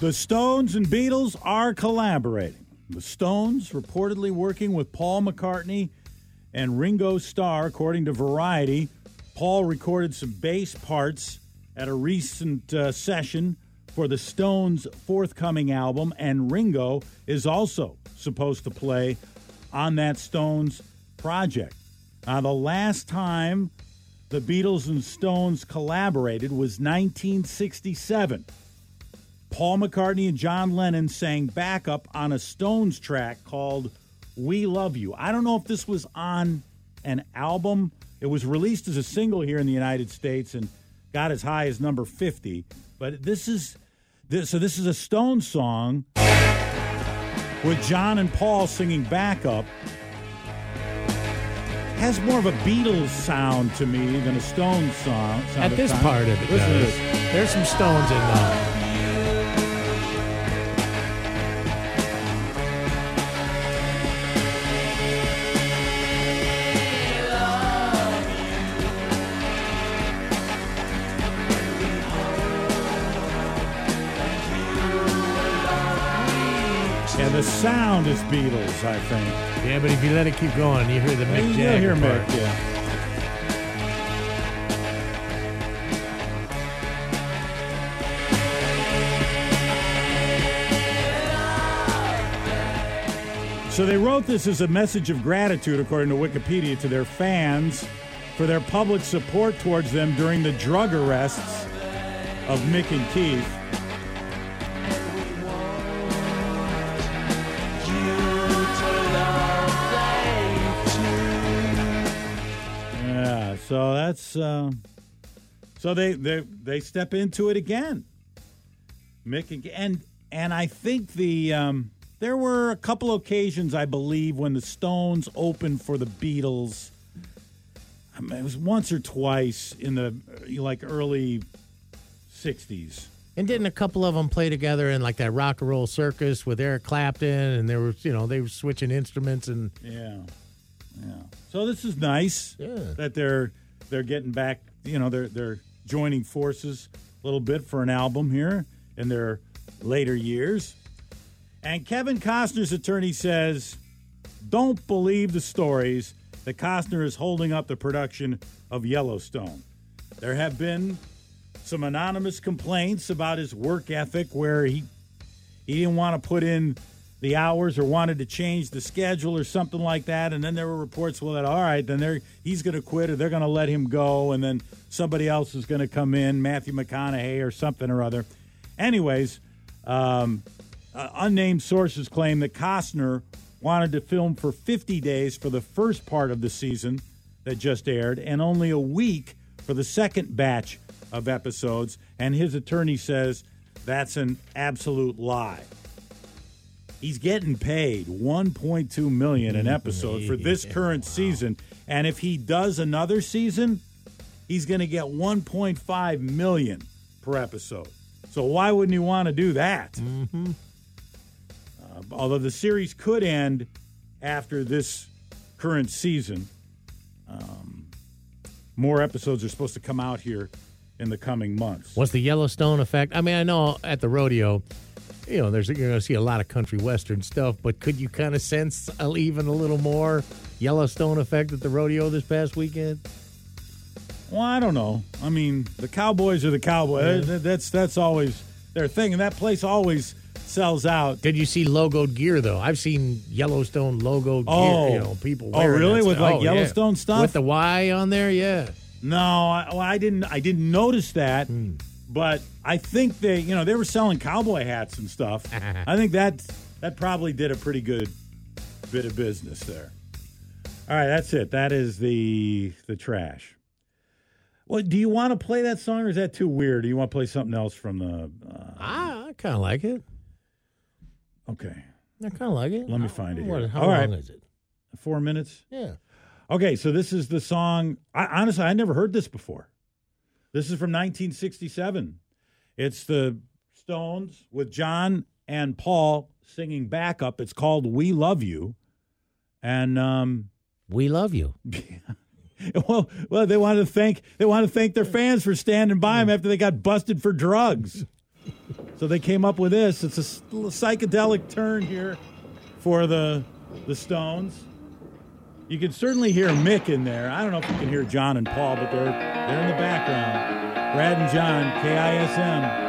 The Stones and Beatles are collaborating. The Stones reportedly working with Paul McCartney and Ringo Starr, according to Variety. Paul recorded some bass parts at a recent uh, session for the Stones' forthcoming album, and Ringo is also supposed to play on that Stones project. Now, the last time the Beatles and Stones collaborated was 1967. Paul McCartney and John Lennon sang backup on a Stones track called We Love You. I don't know if this was on an album. It was released as a single here in the United States and got as high as number 50. But this is this, so this is a Stones song with John and Paul singing backup. Has more of a Beatles sound to me than a Stones song. At this time. part of it, Listen to does. this. there's some stones in there. Yeah, the sound is Beatles, I think. Yeah, but if you let it keep going, you hear the Mick Jagger hear part. Mick, yeah. So they wrote this as a message of gratitude, according to Wikipedia, to their fans for their public support towards them during the drug arrests of Mick and Keith. So that's uh, so they they they step into it again. Mick and and, and I think the um, there were a couple occasions I believe when the Stones opened for the Beatles. I mean, it was once or twice in the uh, like early '60s. And didn't a couple of them play together in like that rock and roll circus with Eric Clapton? And they were, you know, they were switching instruments and Yeah, yeah. So this is nice. Yeah. that they're they're getting back. You know, they're they're joining forces a little bit for an album here in their later years. And Kevin Costner's attorney says, "Don't believe the stories that Costner is holding up the production of Yellowstone. There have been some anonymous complaints about his work ethic, where he he didn't want to put in the hours or wanted to change the schedule or something like that. And then there were reports, well, that all right, then they're he's going to quit or they're going to let him go, and then somebody else is going to come in, Matthew McConaughey or something or other. Anyways, um, uh, unnamed sources claim that Costner wanted to film for 50 days for the first part of the season that just aired, and only a week for the second batch of episodes. And his attorney says that's an absolute lie. He's getting paid 1.2 million an episode for this current season, and if he does another season, he's going to get 1.5 million per episode. So why wouldn't you want to do that? Mm-hmm. Uh, although the series could end after this current season, um, more episodes are supposed to come out here in the coming months. what's the Yellowstone effect? I mean, I know at the rodeo, you know, there's you're going to see a lot of country western stuff, but could you kind of sense even a little more Yellowstone effect at the rodeo this past weekend? Well, I don't know. I mean, the Cowboys are the Cowboys. That- That's that's always their thing, and that place always sells out. Did you see logoed gear though? I've seen Yellowstone logoed Oh. gear. You know, people. Oh, really? With, like, Oh, yeah. Yellowstone stuff? with the Y on there. Yeah. No, I, well, I didn't. I didn't notice that, Hmm. But I think they, you know, they were selling cowboy hats and stuff. I think that that probably did a pretty good bit of business there. All right, that's it. That is the the trash. Well, do you want to play that song, or is that too weird? Do you want to play something else from the? Uh, I, I kind of like it. okay, I kind of like it. Let me find it What- How All long right. is it? four minutes. Yeah. Okay, so this is the song. I, honestly, I never heard this before. This is from 1967. It's the Stones with John and Paul singing backup. It's called "We Love You," and um, We love you. well, well, they wanted to thank they wanted to thank their fans for standing by them after they got busted for drugs. so they came up with this. It's a psychedelic turn here for the the Stones. You can certainly hear Mick in there. I don't know if you can hear John and Paul, but they're they're in the background. Brad and John, KISM.